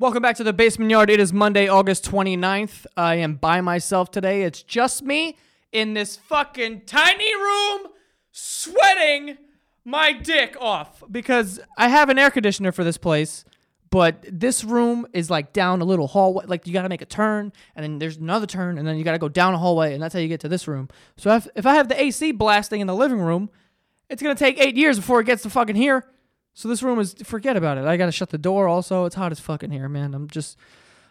Welcome back to the Basement Yard. It is Monday, August 29th. I am by myself today. It's just me in this fucking tiny room sweating my dick off because I have an air conditioner for this place, but this room is like down a little hallway. Like you got to make a turn and then there's another turn and then you got to go down a hallway and that's how you get to this room. So if, if I have the AC blasting in the living room, it's going to take eight years before it gets to fucking here. So this room is forget about it. I gotta shut the door. Also, it's hot as fucking here, man. I'm just,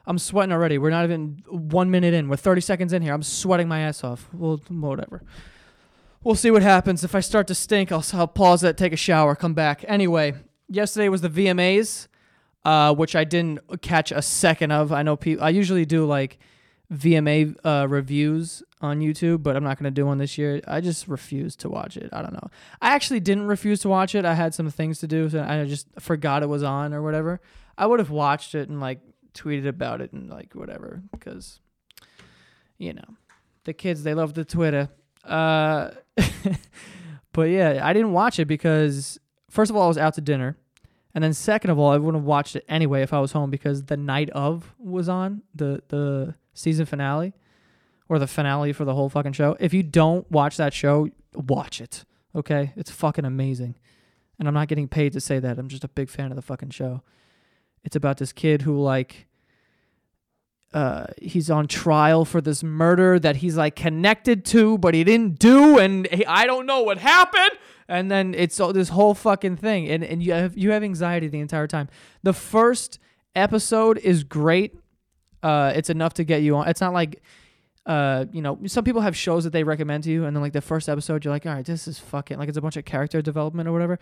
I'm sweating already. We're not even one minute in. We're 30 seconds in here. I'm sweating my ass off. Well, whatever. We'll see what happens. If I start to stink, I'll, I'll pause it, take a shower, come back. Anyway, yesterday was the VMAs, uh, which I didn't catch a second of. I know people. I usually do like VMA uh, reviews on YouTube, but I'm not gonna do one this year. I just refused to watch it. I don't know. I actually didn't refuse to watch it. I had some things to do, so I just forgot it was on or whatever. I would have watched it and like tweeted about it and like whatever because you know the kids they love the Twitter. Uh, but yeah, I didn't watch it because first of all I was out to dinner. And then second of all, I wouldn't have watched it anyway if I was home because the night of was on the the season finale or the finale for the whole fucking show. If you don't watch that show, watch it. Okay? It's fucking amazing. And I'm not getting paid to say that. I'm just a big fan of the fucking show. It's about this kid who like uh he's on trial for this murder that he's like connected to but he didn't do and he, I don't know what happened and then it's all this whole fucking thing and and you have you have anxiety the entire time. The first episode is great uh, it's enough to get you on. It's not like, uh, you know, some people have shows that they recommend to you, and then like the first episode, you're like, all right, this is fucking like it's a bunch of character development or whatever.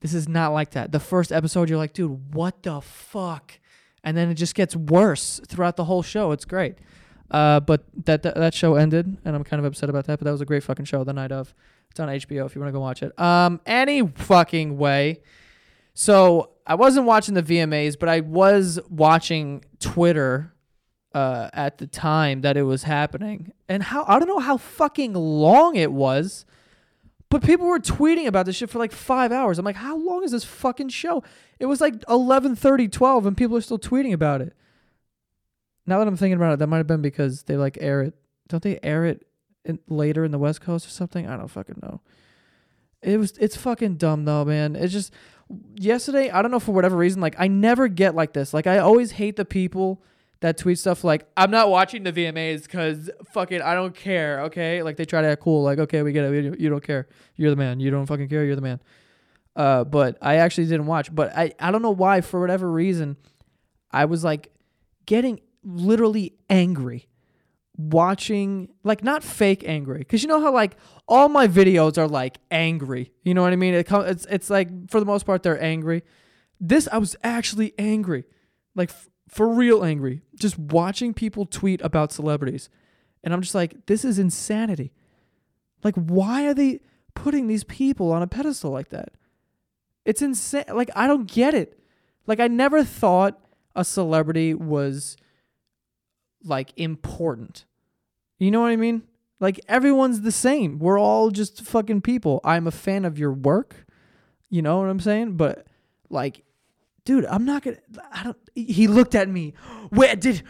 This is not like that. The first episode, you're like, dude, what the fuck? And then it just gets worse throughout the whole show. It's great. Uh, but that, that that show ended, and I'm kind of upset about that. But that was a great fucking show the night of. It's on HBO if you want to go watch it. Um, any fucking way. So I wasn't watching the VMAs, but I was watching Twitter uh, at the time that it was happening, and how I don't know how fucking long it was, but people were tweeting about this shit for like five hours. I'm like, how long is this fucking show? It was like 11:30, 12, and people are still tweeting about it. Now that I'm thinking about it, that might have been because they like air it. Don't they air it in, later in the West Coast or something? I don't fucking know. It was it's fucking dumb though, man. It's just yesterday. I don't know for whatever reason. Like I never get like this. Like I always hate the people that tweet stuff like I'm not watching the VMAs because fucking I don't care. Okay, like they try to act cool. Like okay, we get it. You don't care. You're the man. You don't fucking care. You're the man. Uh, but I actually didn't watch. But I I don't know why for whatever reason, I was like getting literally angry watching like not fake angry because you know how like all my videos are like angry you know what i mean it com- it's it's like for the most part they're angry this i was actually angry like f- for real angry just watching people tweet about celebrities. And I'm just like, this is insanity. Like, why are they putting these people on a pedestal like that? It's insane. Like, I don't get it. Like, I never thought a celebrity was like important. You know what I mean? Like, everyone's the same. We're all just fucking people. I'm a fan of your work. You know what I'm saying? But, like, dude, I'm not gonna. I don't. He looked at me. Where did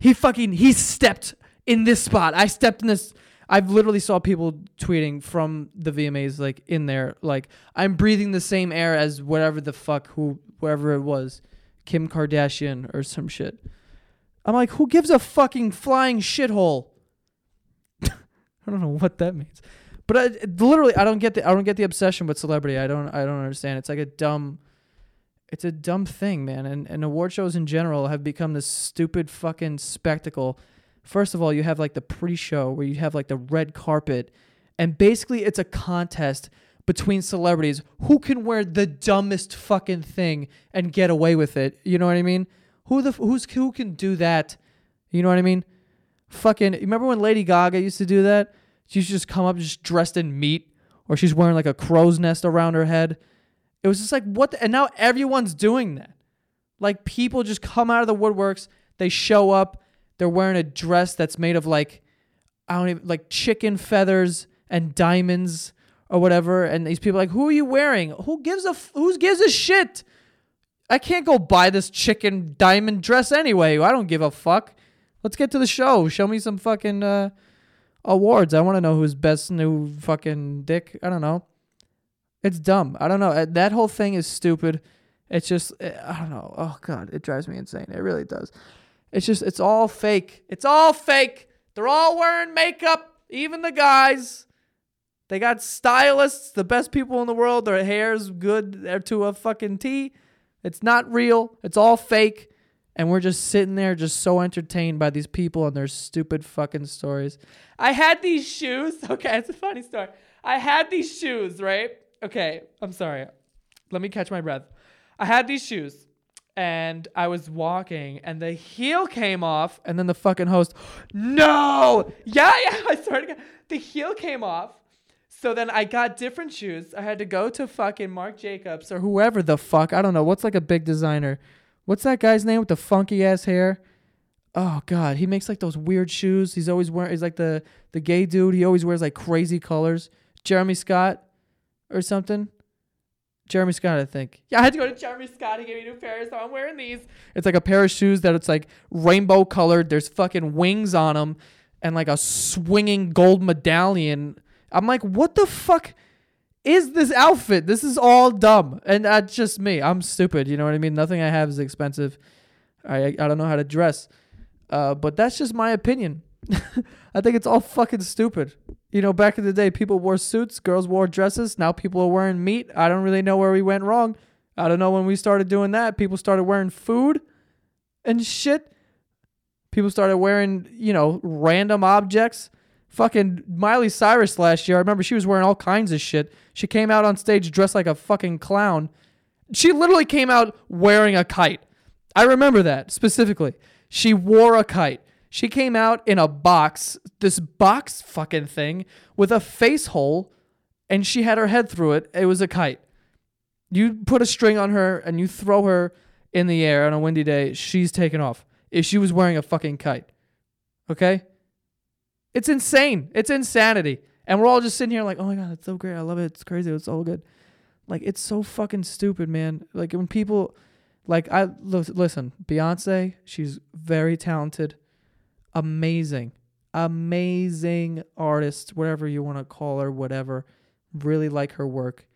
he fucking? He stepped in this spot. I stepped in this. I've literally saw people tweeting from the VMAs like in there, like I'm breathing the same air as whatever the fuck who whoever it was, Kim Kardashian or some shit. I'm like, who gives a fucking flying shithole? I don't know what that means, but I, literally, I don't get the I don't get the obsession with celebrity. I don't I don't understand. It's like a dumb it's a dumb thing, man. And, and award shows in general have become this stupid fucking spectacle. First of all, you have like the pre show where you have like the red carpet, and basically it's a contest between celebrities who can wear the dumbest fucking thing and get away with it. You know what I mean? Who the who's who can do that? You know what I mean? Fucking remember when Lady Gaga used to do that? She used to just come up just dressed in meat, or she's wearing like a crow's nest around her head. It was just like what the, and now everyone's doing that. Like people just come out of the woodworks, they show up, they're wearing a dress that's made of like I don't even like chicken feathers and diamonds or whatever and these people like who are you wearing? Who gives a who gives a shit? I can't go buy this chicken diamond dress anyway. I don't give a fuck. Let's get to the show. Show me some fucking uh, awards. I want to know who's best new fucking dick. I don't know. It's dumb. I don't know. Uh, That whole thing is stupid. It's just uh, I don't know. Oh god, it drives me insane. It really does. It's just it's all fake. It's all fake. They're all wearing makeup, even the guys. They got stylists, the best people in the world. Their hair's good They're to a fucking T. It's not real. It's all fake. And we're just sitting there just so entertained by these people and their stupid fucking stories. I had these shoes. Okay, it's a funny story. I had these shoes, right? Okay, I'm sorry. Let me catch my breath. I had these shoes and I was walking and the heel came off and then the fucking host, no! Yeah, yeah, I started. The heel came off. So then I got different shoes. I had to go to fucking Marc Jacobs or whoever the fuck. I don't know. What's like a big designer? What's that guy's name with the funky ass hair? Oh god, he makes like those weird shoes. He's always wearing he's like the the gay dude. He always wears like crazy colors. Jeremy Scott or something. Jeremy Scott, I think. Yeah, I had to go to Jeremy Scott. He gave me new pairs, so I'm wearing these. It's like a pair of shoes that it's like rainbow colored. There's fucking wings on them and like a swinging gold medallion. I'm like, what the fuck is this outfit? This is all dumb. And that's just me. I'm stupid. You know what I mean? Nothing I have is expensive. I I don't know how to dress. Uh, but that's just my opinion. I think it's all fucking stupid. You know, back in the day, people wore suits, girls wore dresses. Now people are wearing meat. I don't really know where we went wrong. I don't know when we started doing that. People started wearing food and shit. People started wearing, you know, random objects. Fucking Miley Cyrus last year, I remember she was wearing all kinds of shit. She came out on stage dressed like a fucking clown. She literally came out wearing a kite. I remember that specifically. She wore a kite. She came out in a box, this box fucking thing with a face hole, and she had her head through it. It was a kite. You put a string on her and you throw her in the air on a windy day, she's taken off. If she was wearing a fucking kite. Okay? It's insane. It's insanity. And we're all just sitting here like, oh my God, it's so great. I love it. It's crazy. It's so good. Like, it's so fucking stupid, man. Like, when people, like, I, listen, Beyonce, she's very talented, amazing, amazing artist, whatever you want to call her, whatever. Really like her work.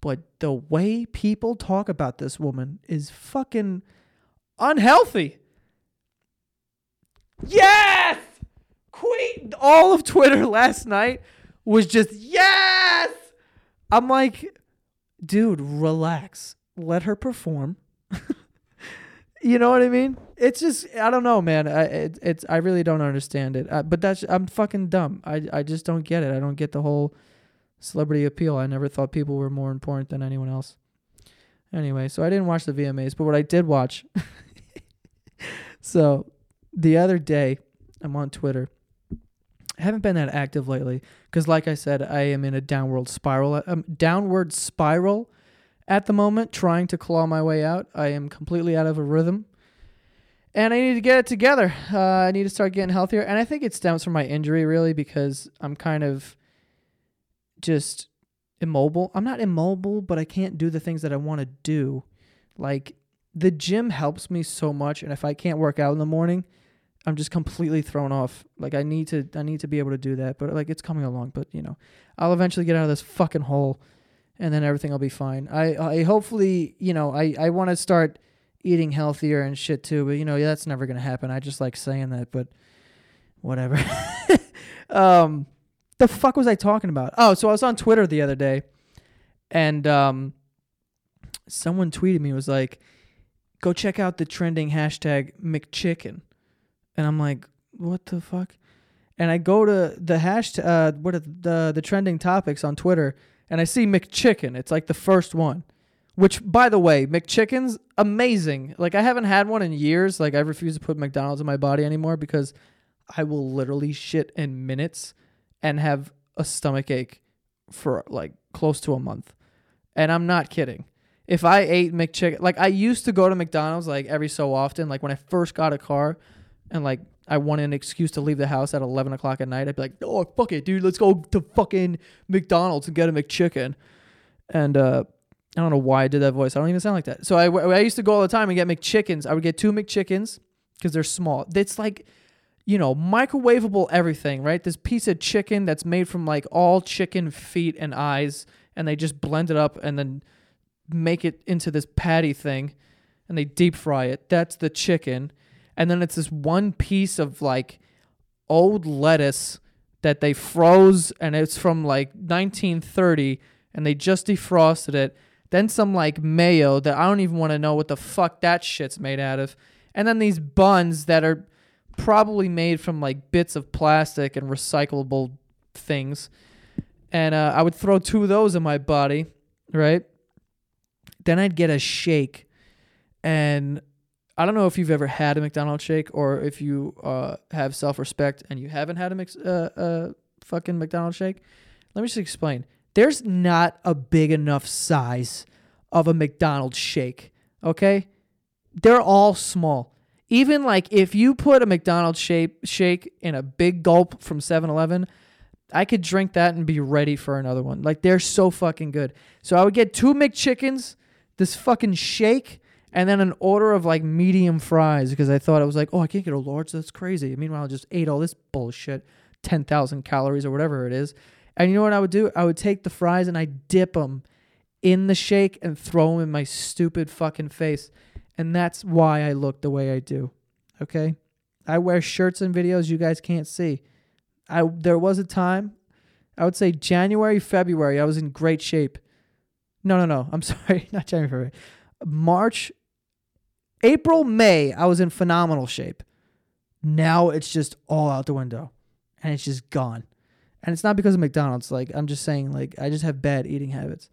But the way people talk about this woman is fucking unhealthy. Yes! Queen! All of Twitter last night was just, yes! I'm like, dude, relax. Let her perform. You know what I mean? It's just, I don't know, man. I, it, it's, I really don't understand it. But that's, I'm fucking dumb. I, I just don't get it. I don't get the whole celebrity appeal. I never thought people were more important than anyone else. Anyway, so I didn't watch the VMAs, but what I did watch. so the other day, I'm on Twitter. I haven't been that active lately because, like I said, I am in a downward spiral. Um, downward spiral at the moment, trying to claw my way out. I am completely out of a rhythm, and I need to get it together. Uh, I need to start getting healthier, and I think it stems from my injury, really, because I'm kind of just immobile. I'm not immobile, but I can't do the things that I want to do. Like the gym helps me so much, and if I can't work out in the morning, I'm just completely thrown off. Like I need to I need to be able to do that, but like it's coming along, but you know, I'll eventually get out of this fucking hole and then everything will be fine. I I hopefully, you know, I I want to start eating healthier and shit too, but you know, that's never going to happen. I just like saying that, but whatever. um the fuck was I talking about? Oh, so I was on Twitter the other day and um someone tweeted me was like go check out the trending hashtag McChicken. And I'm like, what the fuck? And I go to the hash uh what are the the trending topics on Twitter and I see McChicken. It's like the first one. Which by the way, McChicken's amazing. Like I haven't had one in years. Like I refuse to put McDonald's in my body anymore because I will literally shit in minutes and have a stomach ache for like close to a month. And I'm not kidding. If I ate McChicken, like I used to go to McDonald's like every so often, like when I first got a car and like I wanted an excuse to leave the house at 11 o'clock at night, I'd be like, oh, fuck it, dude. Let's go to fucking McDonald's and get a McChicken. And uh, I don't know why I did that voice. I don't even sound like that. So I, I used to go all the time and get McChickens. I would get two McChickens because they're small. It's like, you know, microwavable everything, right? This piece of chicken that's made from like all chicken feet and eyes, and they just blend it up and then make it into this patty thing, and they deep fry it. That's the chicken, and then it's this one piece of like old lettuce that they froze, and it's from like 1930, and they just defrosted it then some like mayo that I don't even want to know what the fuck that shit's made out of. And then these buns that are probably made from like bits of plastic and recyclable things. And uh, I would throw two of those in my body, right? Then I'd get a shake. And I don't know if you've ever had a McDonald's shake or if you uh, have self respect and you haven't had a mix, uh, uh, fucking McDonald's shake. Let me just explain there's not a big enough size of a McDonald's shake, okay? They're all small. Even like if you put a McDonald's shape shake in a big gulp from 7-Eleven, I could drink that and be ready for another one. Like they're so fucking good. So I would get two McChickens, this fucking shake, and then an order of like medium fries because I thought it was like, oh, I can't get a large. That's crazy. Meanwhile, I just ate all this bullshit, ten thousand calories or whatever it is. And you know what I would do? I would take the fries and I dip them in the shake and throw them in my stupid fucking face. And that's why I look the way I do. Okay? I wear shirts and videos you guys can't see. I there was a time, I would say January, February, I was in great shape. No, no, no. I'm sorry, not January, February. March, April, May, I was in phenomenal shape. Now it's just all out the window and it's just gone and it's not because of McDonald's. Like I'm just saying, like I just have bad eating habits.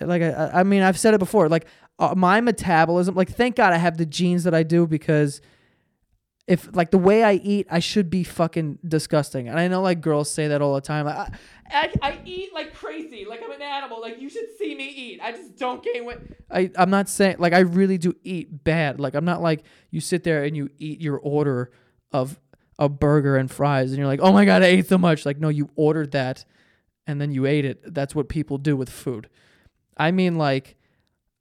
Like I, I mean, I've said it before. Like uh, my metabolism. Like thank God I have the genes that I do because if like the way I eat, I should be fucking disgusting. And I know like girls say that all the time. Like, I, I, I eat like crazy, like I'm an animal. Like you should see me eat. I just don't gain weight. I I'm not saying like I really do eat bad. Like I'm not like you sit there and you eat your order of a burger and fries and you're like, "Oh my god, I ate so much." Like, no, you ordered that and then you ate it. That's what people do with food. I mean like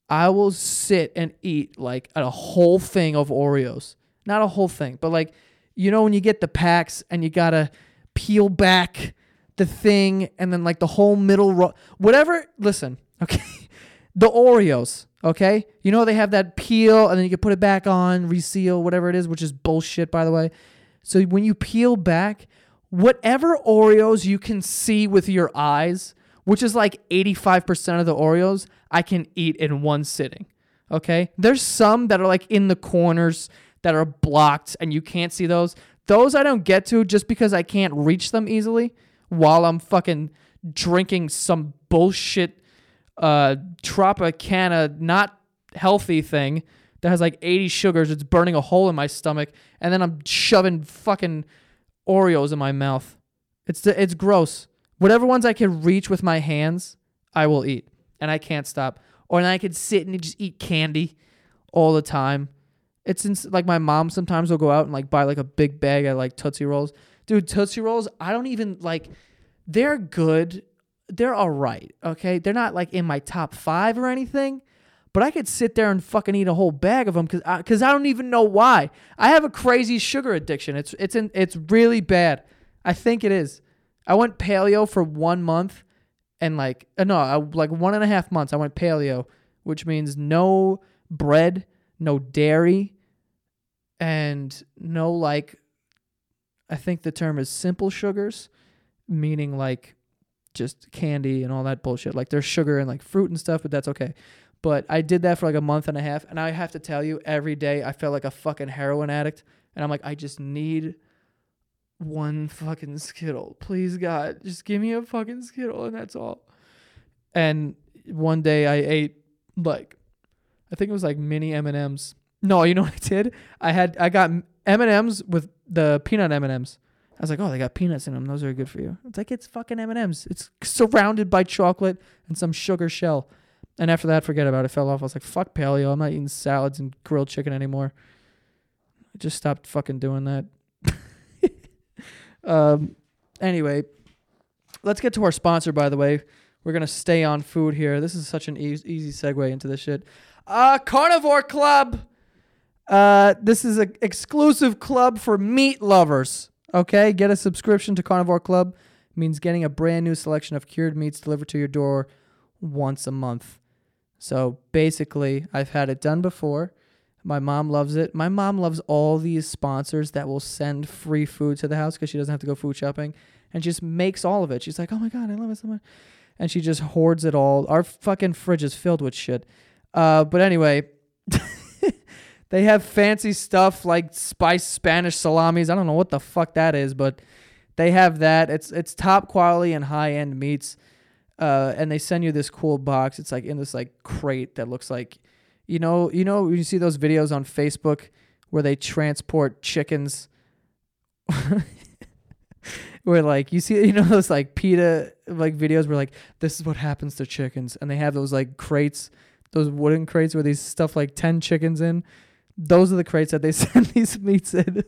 I will sit and eat like a whole thing of Oreos. Not a whole thing, but like you know when you get the packs and you got to peel back the thing and then like the whole middle ro- whatever, listen, okay? the Oreos, okay? You know they have that peel and then you can put it back on, reseal, whatever it is, which is bullshit by the way. So when you peel back, whatever Oreos you can see with your eyes, which is like 85% of the Oreos, I can eat in one sitting. Okay? There's some that are like in the corners that are blocked and you can't see those. Those I don't get to just because I can't reach them easily while I'm fucking drinking some bullshit uh Tropicana not healthy thing that has like 80 sugars. It's burning a hole in my stomach, and then I'm shoving fucking Oreos in my mouth. It's it's gross. Whatever ones I can reach with my hands, I will eat, and I can't stop. Or I could sit and just eat candy all the time. It's ins- like my mom sometimes will go out and like buy like a big bag of like Tootsie Rolls. Dude, Tootsie Rolls, I don't even like. They're good. They're all right. Okay, they're not like in my top five or anything but I could sit there and fucking eat a whole bag of them because I, cause I don't even know why. I have a crazy sugar addiction. It's it's in, it's really bad. I think it is. I went paleo for one month, and like uh, no, I, like one and a half months. I went paleo, which means no bread, no dairy, and no like. I think the term is simple sugars, meaning like just candy and all that bullshit. Like there's sugar and like fruit and stuff, but that's okay. But I did that for like a month and a half, and I have to tell you, every day I felt like a fucking heroin addict, and I'm like, I just need one fucking Skittle, please God, just give me a fucking Skittle, and that's all. And one day I ate like, I think it was like mini M and M's. No, you know what I did? I had I got M and M's with the peanut M and M's. I was like, oh, they got peanuts in them. Those are good for you. It's like it's fucking M and M's. It's surrounded by chocolate and some sugar shell. And after that, forget about it. Fell off. I was like, fuck paleo. I'm not eating salads and grilled chicken anymore. I just stopped fucking doing that. um, anyway, let's get to our sponsor, by the way. we're gonna stay on food here. This is such an easy, easy segue into this shit. Uh, Carnivore Club. Uh, this is an exclusive club for meat lovers. Okay, get a subscription to Carnivore Club means getting a brand new selection of cured meats delivered to your door once a month. So basically, I've had it done before. My mom loves it. My mom loves all these sponsors that will send free food to the house because she doesn't have to go food shopping and just makes all of it. She's like, oh my God, I love it so much. And she just hoards it all. Our fucking fridge is filled with shit. Uh, but anyway, they have fancy stuff like spiced Spanish salamis. I don't know what the fuck that is, but they have that. It's it's top quality and high end meats. Uh, and they send you this cool box. It's like in this like crate that looks like, you know, you know, you see those videos on Facebook where they transport chickens. where like you see, you know, those like PETA like videos where like this is what happens to chickens, and they have those like crates, those wooden crates where these stuff like ten chickens in. Those are the crates that they send these meats in,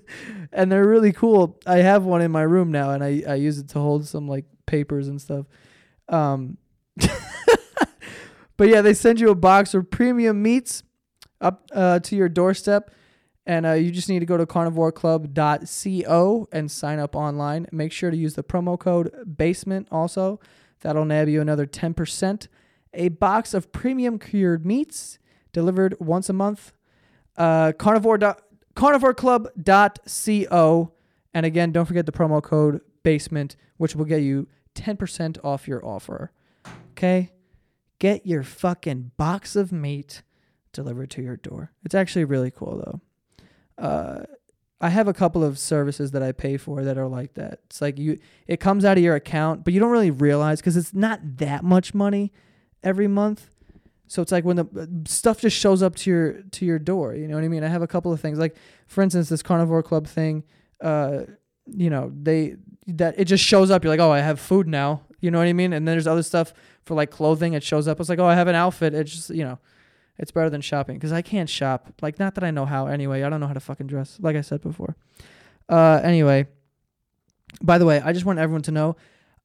and they're really cool. I have one in my room now, and I I use it to hold some like papers and stuff. Um, but yeah, they send you a box of premium meats up uh, to your doorstep. And uh, you just need to go to carnivoreclub.co and sign up online. Make sure to use the promo code BASEMENT also. That'll nab you another 10%. A box of premium cured meats delivered once a month. Uh, carnivore carnivoreclub.co. And again, don't forget the promo code BASEMENT, which will get you 10% off your offer. Okay? Get your fucking box of meat delivered to your door. It's actually really cool though. Uh, I have a couple of services that I pay for that are like that. It's like you it comes out of your account, but you don't really realize cuz it's not that much money every month. So it's like when the stuff just shows up to your to your door, you know what I mean? I have a couple of things like for instance this carnivore club thing uh you know, they that it just shows up. You're like, "Oh, I have food now." You know what I mean? And then there's other stuff for like clothing. It shows up. It's like, "Oh, I have an outfit." It's just, you know, it's better than shopping because I can't shop. Like, not that I know how. Anyway, I don't know how to fucking dress. Like I said before. Uh, anyway. By the way, I just want everyone to know.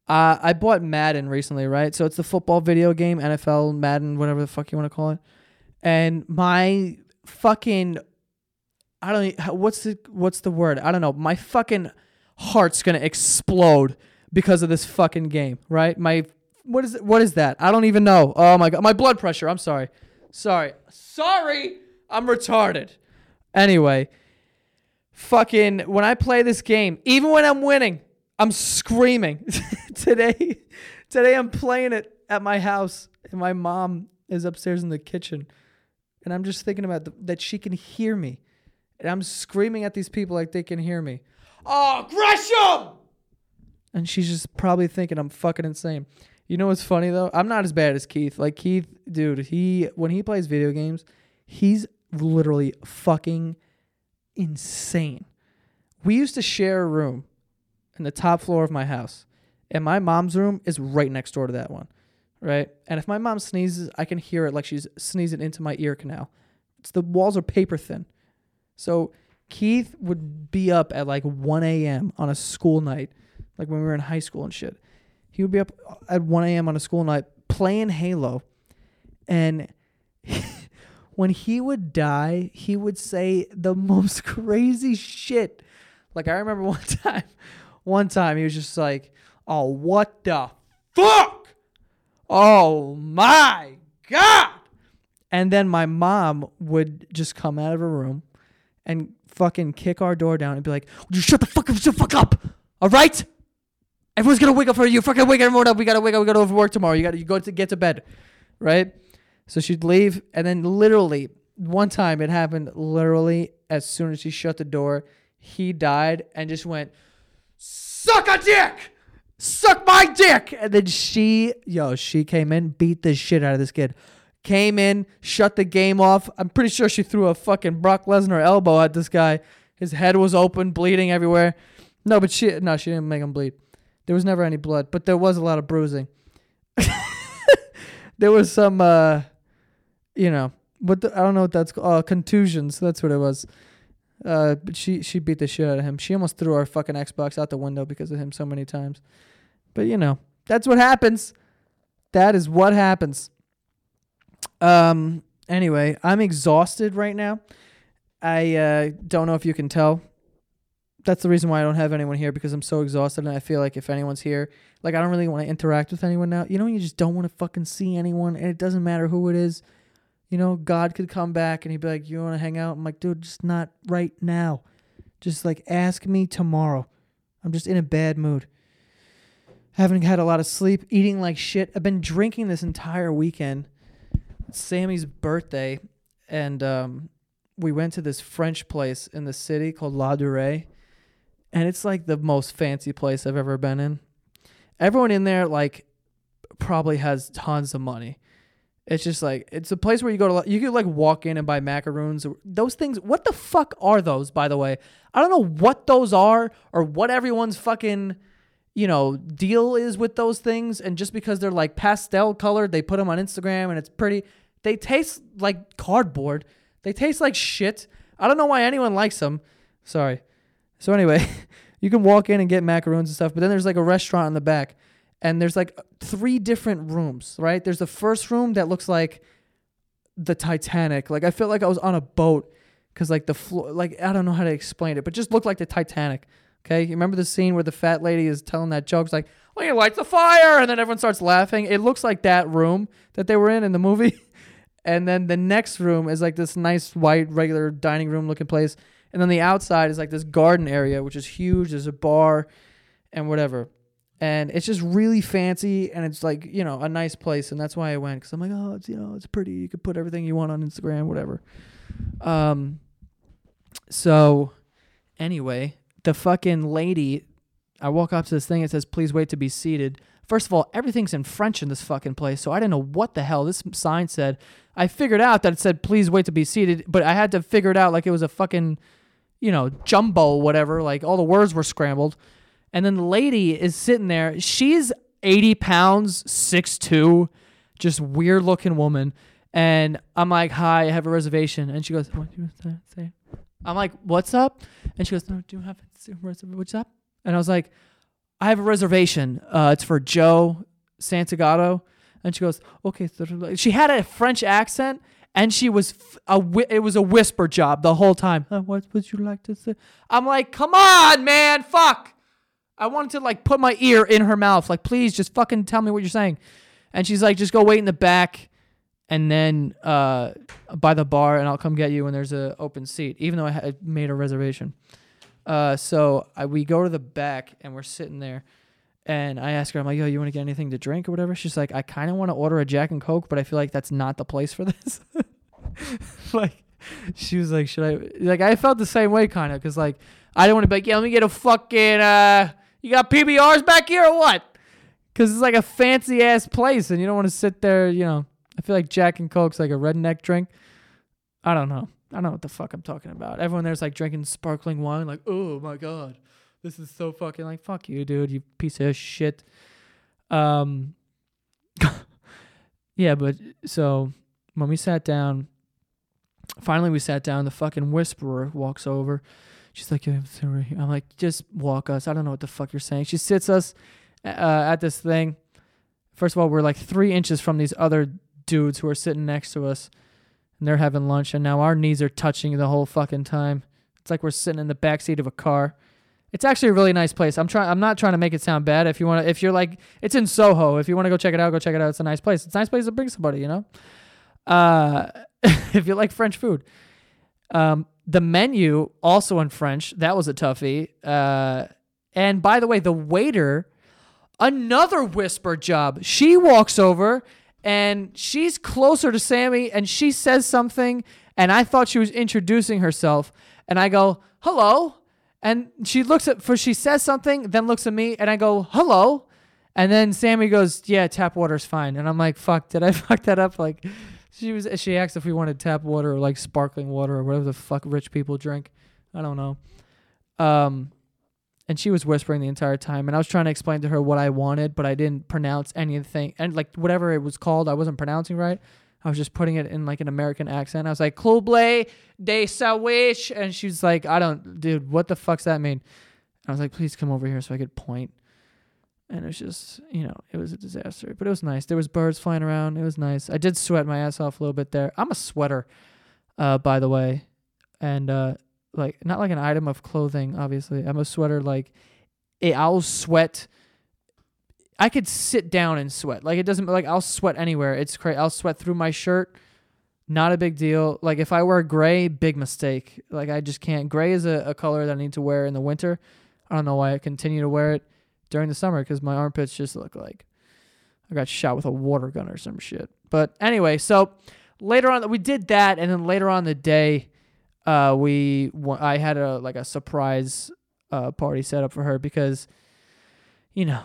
Uh, I bought Madden recently, right? So it's the football video game, NFL Madden, whatever the fuck you want to call it. And my fucking, I don't. What's the what's the word? I don't know. My fucking heart's gonna explode because of this fucking game, right? My what is it? What is that? I don't even know. Oh my god, my blood pressure. I'm sorry. Sorry. Sorry. I'm retarded. Anyway, fucking when I play this game, even when I'm winning, I'm screaming. today today I'm playing it at my house and my mom is upstairs in the kitchen and I'm just thinking about the, that she can hear me. And I'm screaming at these people like they can hear me. Oh, Gresham! And she's just probably thinking I'm fucking insane. You know what's funny though? I'm not as bad as Keith. Like Keith, dude, he when he plays video games, he's literally fucking insane. We used to share a room in the top floor of my house. And my mom's room is right next door to that one. Right? And if my mom sneezes, I can hear it like she's sneezing into my ear canal. It's the walls are paper thin. So Keith would be up at like 1 a.m. on a school night, like when we were in high school and shit. He would be up at 1 a.m. on a school night playing Halo. And when he would die, he would say the most crazy shit. Like I remember one time, one time he was just like, "Oh, what the fuck? Oh my god!" And then my mom would just come out of her room and fucking kick our door down and be like, Would you shut the fuck up, shut the fuck up? All right? Everyone's gonna wake up for you. Fucking wake everyone up. We gotta wake up. We gotta work tomorrow. You gotta you go to get to bed, right? So she'd leave, and then literally one time it happened. Literally as soon as she shut the door, he died and just went, "Suck a dick, suck my dick." And then she, yo, she came in, beat the shit out of this kid. Came in, shut the game off. I'm pretty sure she threw a fucking Brock Lesnar elbow at this guy. His head was open, bleeding everywhere. No, but she no, she didn't make him bleed. There was never any blood, but there was a lot of bruising. there was some, uh, you know, what the, I don't know what that's called. Uh, contusions. That's what it was. Uh, but she she beat the shit out of him. She almost threw our fucking Xbox out the window because of him so many times. But you know, that's what happens. That is what happens. Um. Anyway, I'm exhausted right now. I uh, don't know if you can tell. That's the reason why I don't have anyone here because I'm so exhausted and I feel like if anyone's here, like I don't really want to interact with anyone now. You know, you just don't want to fucking see anyone and it doesn't matter who it is. You know, God could come back and he'd be like, "You want to hang out?" I'm like, "Dude, just not right now. Just like ask me tomorrow." I'm just in a bad mood. Haven't had a lot of sleep, eating like shit. I've been drinking this entire weekend. Sammy's birthday, and um, we went to this French place in the city called Ladurée, and it's like the most fancy place I've ever been in. Everyone in there like probably has tons of money. It's just like it's a place where you go to you could like walk in and buy macaroons. Those things, what the fuck are those? By the way, I don't know what those are or what everyone's fucking you know deal is with those things. And just because they're like pastel colored, they put them on Instagram and it's pretty. They taste like cardboard. They taste like shit. I don't know why anyone likes them. Sorry. So anyway, you can walk in and get macaroons and stuff, but then there's like a restaurant in the back and there's like three different rooms, right? There's the first room that looks like the Titanic. Like I felt like I was on a boat cuz like the floor like I don't know how to explain it, but just looked like the Titanic. Okay? You remember the scene where the fat lady is telling that joke? It's like, "Well, you light the fire." And then everyone starts laughing. It looks like that room that they were in in the movie. and then the next room is like this nice white regular dining room looking place. And then the outside is like this garden area, which is huge. There's a bar and whatever and it's just really fancy and it's like you know a nice place and that's why i went because i'm like oh it's you know it's pretty. You could put everything you want on instagram whatever. Um so anyway the fucking lady i walk up to this thing it says please wait to be seated. First of all everything's in french in this fucking place so i didn't know what the hell this sign said. I figured out that it said please wait to be seated but i had to figure it out like it was a fucking you know jumbo whatever like all the words were scrambled and then the lady is sitting there. She's 80 pounds, 6'2, just weird looking woman. And I'm like, hi, I have a reservation. And she goes, what do you want to say? I'm like, what's up? And she goes, no, do you have a reservation? What's up? And I was like, I have a reservation. Uh, it's for Joe Santagato. And she goes, okay. She had a French accent and she was a it was a whisper job the whole time. Uh, what would you like to say? I'm like, come on, man, fuck. I wanted to like put my ear in her mouth. Like, please just fucking tell me what you're saying. And she's like, just go wait in the back and then uh, by the bar and I'll come get you when there's a open seat, even though I had made a reservation. Uh, so I, we go to the back and we're sitting there. And I ask her, I'm like, yo, you want to get anything to drink or whatever? She's like, I kind of want to order a Jack and Coke, but I feel like that's not the place for this. like, she was like, should I? Like, I felt the same way, kind of, because, like, I didn't want to be like, yeah, let me get a fucking, uh, you got PBRs back here or what? Because it's like a fancy ass place, and you don't want to sit there. You know, I feel like Jack and Coke's like a redneck drink. I don't know. I don't know what the fuck I'm talking about. Everyone there's like drinking sparkling wine, like, oh my god, this is so fucking like, fuck you, dude, you piece of shit. Um, yeah, but so when we sat down, finally we sat down. The fucking whisperer walks over She's like, I'm like, just walk us. I don't know what the fuck you're saying. She sits us uh, at this thing. First of all, we're like three inches from these other dudes who are sitting next to us, and they're having lunch, and now our knees are touching the whole fucking time. It's like we're sitting in the back seat of a car. It's actually a really nice place. I'm trying. I'm not trying to make it sound bad. If you want to, if you're like, it's in Soho. If you want to go check it out, go check it out. It's a nice place. It's a nice place to bring somebody. You know, uh, if you like French food. Um, the menu also in French. That was a toughie. Uh, and by the way, the waiter, another whisper job. She walks over and she's closer to Sammy and she says something. And I thought she was introducing herself. And I go, hello. And she looks at, for she says something, then looks at me and I go, hello. And then Sammy goes, yeah, tap water's fine. And I'm like, fuck, did I fuck that up? Like, she was she asked if we wanted tap water or like sparkling water or whatever the fuck rich people drink. I don't know. Um and she was whispering the entire time and I was trying to explain to her what I wanted, but I didn't pronounce anything and like whatever it was called, I wasn't pronouncing right. I was just putting it in like an American accent. I was like, Cluble de Sawish and she's like, I don't dude, what the fuck's that mean? I was like, please come over here so I could point. And it was just you know it was a disaster. But it was nice. There was birds flying around. It was nice. I did sweat my ass off a little bit there. I'm a sweater, uh, by the way, and uh, like not like an item of clothing. Obviously, I'm a sweater. Like I'll sweat. I could sit down and sweat. Like it doesn't like I'll sweat anywhere. It's crazy. I'll sweat through my shirt. Not a big deal. Like if I wear gray, big mistake. Like I just can't. Gray is a, a color that I need to wear in the winter. I don't know why I continue to wear it during the summer because my armpits just look like I got shot with a water gun or some shit. But anyway, so later on we did that, and then later on the day, uh, we I had a like a surprise uh, party set up for her because, you know,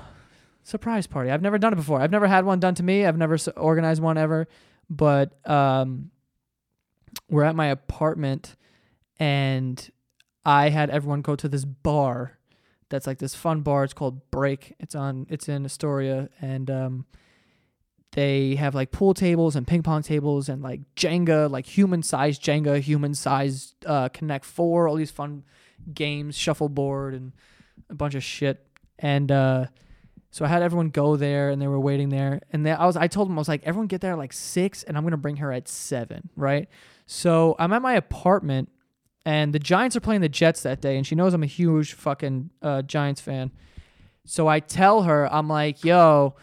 surprise party. I've never done it before. I've never had one done to me. I've never organized one ever. But um, we're at my apartment, and I had everyone go to this bar that's like this fun bar. It's called Break. It's on. It's in Astoria, and um, they have like pool tables and ping pong tables and like Jenga, like human sized Jenga, human sized uh, Connect Four, all these fun games, shuffleboard, and a bunch of shit. And uh, so I had everyone go there, and they were waiting there. And I was, I told them I was like, everyone get there at like six, and I'm gonna bring her at seven, right? So I'm at my apartment and the Giants are playing the Jets that day, and she knows I'm a huge fucking uh, Giants fan. So I tell her, I'm like, yo,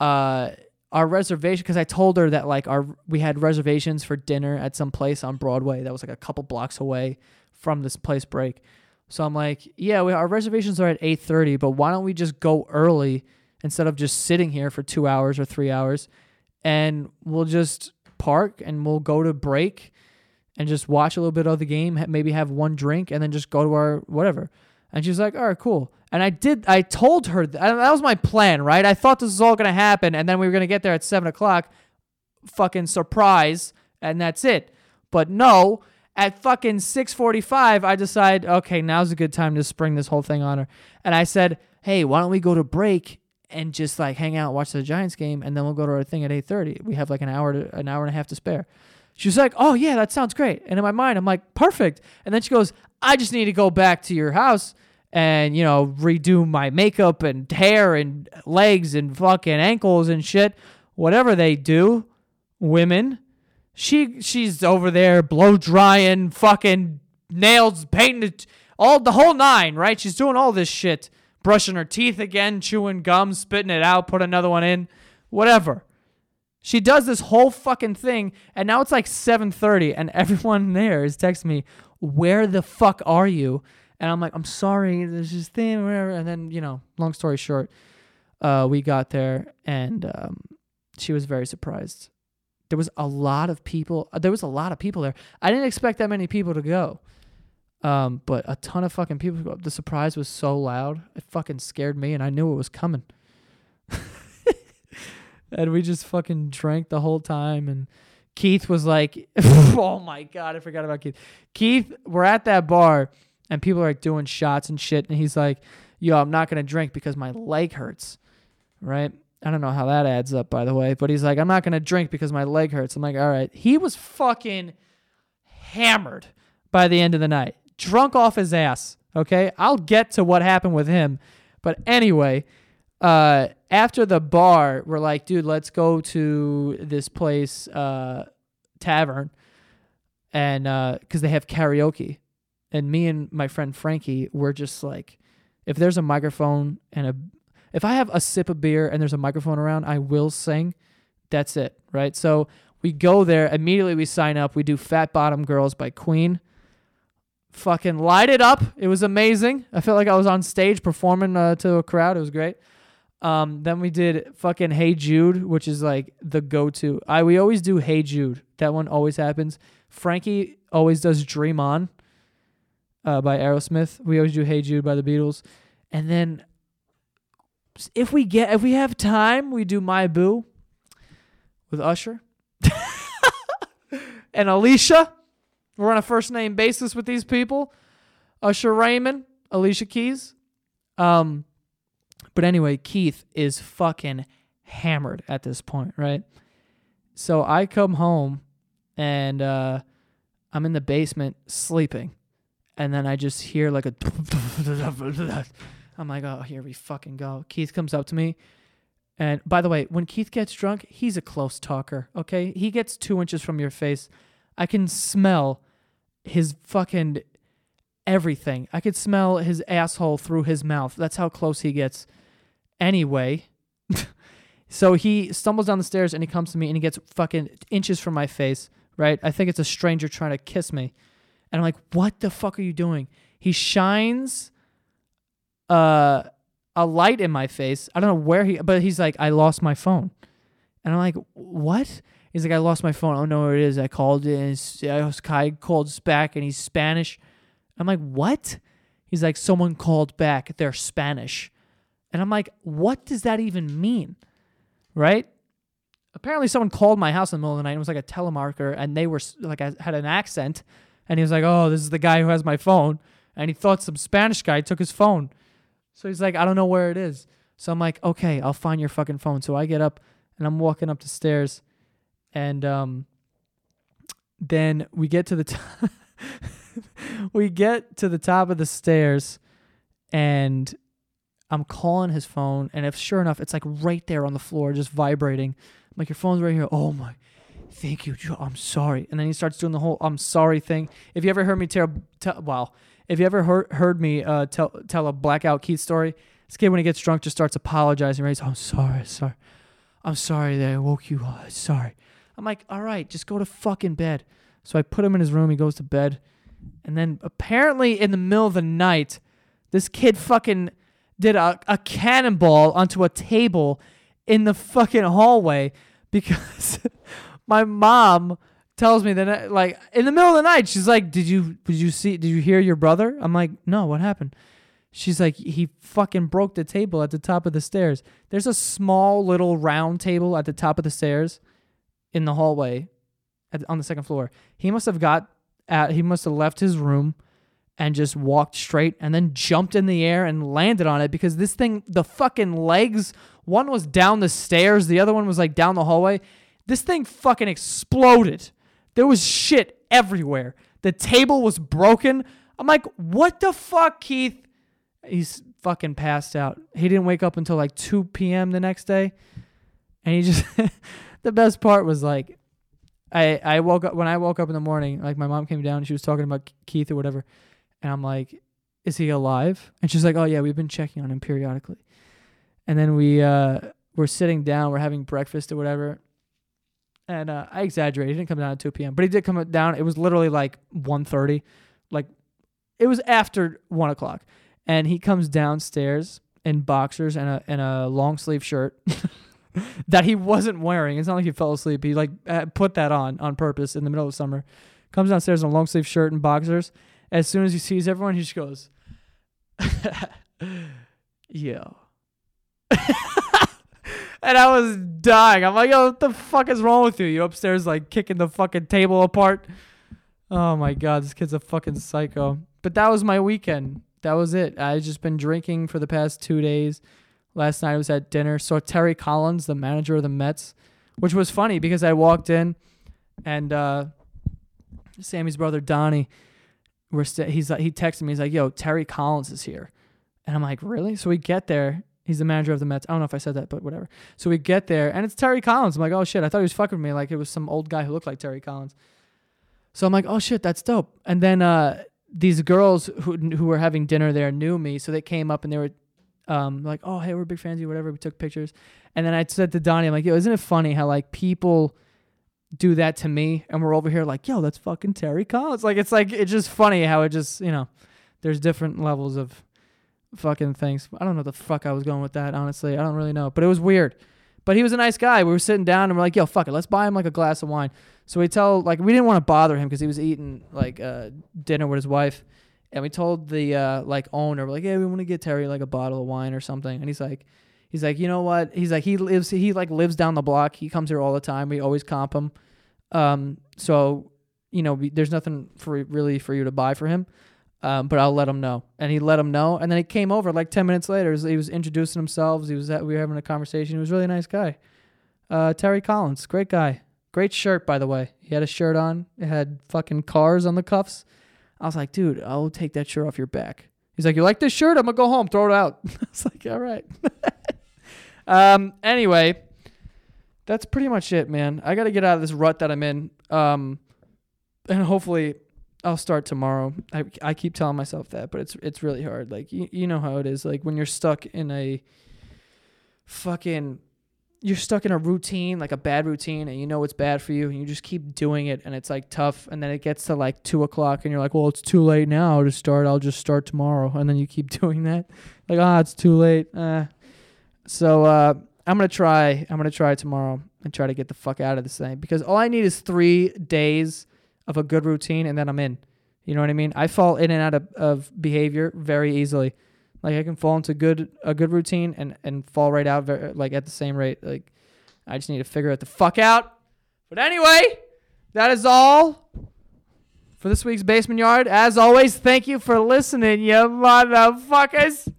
uh, our reservation, because I told her that like our we had reservations for dinner at some place on Broadway that was like a couple blocks away from this place break. So I'm like, yeah, we, our reservations are at 8:30, but why don't we just go early instead of just sitting here for two hours or three hours, and we'll just park and we'll go to break and just watch a little bit of the game, maybe have one drink, and then just go to our whatever. And she's like, all right, cool. And I did, I told her, that, that was my plan, right? I thought this was all going to happen, and then we were going to get there at 7 o'clock, fucking surprise, and that's it. But no, at fucking 6.45, I decide, okay, now's a good time to spring this whole thing on her. And I said, hey, why don't we go to break and just like hang out, watch the Giants game, and then we'll go to our thing at 8.30. We have like an hour to, an hour and a half to spare. She was like, "Oh yeah, that sounds great." And in my mind, I'm like, "Perfect." And then she goes, "I just need to go back to your house and you know redo my makeup and hair and legs and fucking ankles and shit, whatever they do, women." She she's over there blow drying, fucking nails, painting all the whole nine, right? She's doing all this shit, brushing her teeth again, chewing gum, spitting it out, put another one in, whatever. She does this whole fucking thing, and now it's like 7:30, and everyone there is texting me, "Where the fuck are you?" And I'm like, "I'm sorry, there's this thing, whatever." And then you know, long story short, uh, we got there, and um, she was very surprised. There was a lot of people. Uh, there was a lot of people there. I didn't expect that many people to go, um, but a ton of fucking people. The surprise was so loud, it fucking scared me, and I knew it was coming. And we just fucking drank the whole time and Keith was like, "Oh my god, I forgot about Keith." Keith, we're at that bar and people are like doing shots and shit and he's like, "Yo, I'm not going to drink because my leg hurts." Right? I don't know how that adds up by the way, but he's like, "I'm not going to drink because my leg hurts." I'm like, "All right." He was fucking hammered by the end of the night. Drunk off his ass, okay? I'll get to what happened with him. But anyway, uh, after the bar, we're like, dude, let's go to this place, uh, tavern, and because uh, they have karaoke, and me and my friend Frankie, we're just like, if there's a microphone and a, if I have a sip of beer and there's a microphone around, I will sing. That's it, right? So we go there immediately. We sign up. We do "Fat Bottom Girls" by Queen. Fucking light it up. It was amazing. I felt like I was on stage performing uh, to a crowd. It was great. Um, then we did fucking Hey Jude, which is like the go-to. I we always do Hey Jude. That one always happens. Frankie always does Dream On uh, by Aerosmith. We always do Hey Jude by the Beatles. And then if we get if we have time, we do My Boo with Usher. and Alicia. We're on a first name basis with these people. Usher Raymond, Alicia Keys. Um but anyway, Keith is fucking hammered at this point, right? So I come home and uh, I'm in the basement sleeping. And then I just hear like a. I'm like, oh, here we fucking go. Keith comes up to me. And by the way, when Keith gets drunk, he's a close talker, okay? He gets two inches from your face. I can smell his fucking everything. I could smell his asshole through his mouth. That's how close he gets. Anyway, so he stumbles down the stairs and he comes to me and he gets fucking inches from my face, right? I think it's a stranger trying to kiss me. And I'm like, what the fuck are you doing? He shines uh, a light in my face. I don't know where he, but he's like, I lost my phone. And I'm like, what? He's like, I lost my phone. I don't know where it is. I called it. And I was- Kai called back and he's Spanish. I'm like, what? He's like, someone called back. They're Spanish. And I'm like, what does that even mean? Right? Apparently, someone called my house in the middle of the night. It was like a telemarketer, and they were like, I had an accent. And he was like, oh, this is the guy who has my phone. And he thought some Spanish guy took his phone. So he's like, I don't know where it is. So I'm like, okay, I'll find your fucking phone. So I get up and I'm walking up the stairs. And um, then we get to the we get to the top of the stairs and I'm calling his phone. And if sure enough, it's like right there on the floor, just vibrating. I'm like, your phone's right here. Oh my. Thank you, Joe. I'm sorry. And then he starts doing the whole "I'm sorry" thing. If you ever heard me tell, tell wow, if you ever heard heard me uh, tell tell a blackout Keith story, this kid when he gets drunk just starts apologizing. Right? He's, I'm sorry, sorry, I'm sorry that I woke you. up. sorry. I'm like, all right, just go to fucking bed. So I put him in his room. He goes to bed, and then apparently in the middle of the night, this kid fucking did a, a cannonball onto a table in the fucking hallway because my mom tells me that like in the middle of the night she's like did you did you see did you hear your brother? I'm like no what happened? She's like he fucking broke the table at the top of the stairs. There's a small little round table at the top of the stairs in the hallway at, on the second floor. He must have got at he must have left his room and just walked straight and then jumped in the air and landed on it because this thing the fucking legs one was down the stairs the other one was like down the hallway this thing fucking exploded. There was shit everywhere. The table was broken. I'm like, what the fuck, Keith? He's fucking passed out. He didn't wake up until like 2 p.m. the next day. And he just, the best part was like, I, I woke up, when I woke up in the morning, like my mom came down and she was talking about Keith or whatever. And I'm like, is he alive? And she's like, oh yeah, we've been checking on him periodically. And then we, uh, we're sitting down, we're having breakfast or whatever and uh, I exaggerated. He didn't come down at 2 p.m., but he did come down. It was literally like 1.30. Like, it was after 1 o'clock. And he comes downstairs in boxers and a, and a long sleeve shirt that he wasn't wearing. It's not like he fell asleep. He, like, uh, put that on on purpose in the middle of summer. Comes downstairs in a long sleeve shirt and boxers. As soon as he sees everyone, he just goes, yo. And I was dying. I'm like, yo, what the fuck is wrong with you? You upstairs like kicking the fucking table apart. Oh my god, this kid's a fucking psycho. But that was my weekend. That was it. I just been drinking for the past two days. Last night I was at dinner. Saw Terry Collins, the manager of the Mets, which was funny because I walked in and uh Sammy's brother Donnie, we're st- he's like he texted me. He's like, "Yo, Terry Collins is here," and I'm like, "Really?" So we get there. He's the manager of the Mets. I don't know if I said that, but whatever. So we get there, and it's Terry Collins. I'm like, "Oh shit!" I thought he was fucking with me. Like it was some old guy who looked like Terry Collins. So I'm like, "Oh shit, that's dope." And then uh, these girls who who were having dinner there knew me, so they came up and they were um, like, "Oh hey, we're big fans of you." Whatever. We took pictures, and then I said to Donnie, "I'm like, yo, isn't it funny how like people." Do that to me and we're over here like yo that's fucking terry collins like it's like it's just funny how it just you know there's different levels of fucking things i don't know the fuck i was going with that honestly i don't really know but it was weird but he was a nice guy we were sitting down and we're like yo fuck it let's buy him like a glass of wine so we tell like we didn't want to bother him because he was eating like uh dinner with his wife and we told the uh like owner we're like yeah we want to get terry like a bottle of wine or something and he's like He's like, you know what? He's like, he lives, he like lives down the block. He comes here all the time. We always comp him. Um, so, you know, there's nothing for really for you to buy for him. Um, but I'll let him know. And he let him know. And then he came over like 10 minutes later. He was introducing himself. He was at, we were having a conversation. He was a really nice guy. Uh, Terry Collins, great guy. Great shirt, by the way. He had a shirt on. It had fucking cars on the cuffs. I was like, dude, I'll take that shirt off your back He's like, "You like this shirt? I'm gonna go home, throw it out." I was like, "All right." um. Anyway, that's pretty much it, man. I gotta get out of this rut that I'm in. Um, and hopefully, I'll start tomorrow. I I keep telling myself that, but it's it's really hard. Like you you know how it is. Like when you're stuck in a fucking you're stuck in a routine, like a bad routine, and you know it's bad for you, and you just keep doing it, and it's like tough. And then it gets to like two o'clock, and you're like, well, it's too late now to start. I'll just start tomorrow. And then you keep doing that, like, ah, it's too late. Uh. So uh, I'm gonna try. I'm gonna try tomorrow and try to get the fuck out of this thing because all I need is three days of a good routine, and then I'm in. You know what I mean? I fall in and out of, of behavior very easily. Like I can fall into good a good routine and and fall right out very, like at the same rate. Like I just need to figure it the fuck out. But anyway, that is all for this week's basement yard. As always, thank you for listening, you motherfuckers.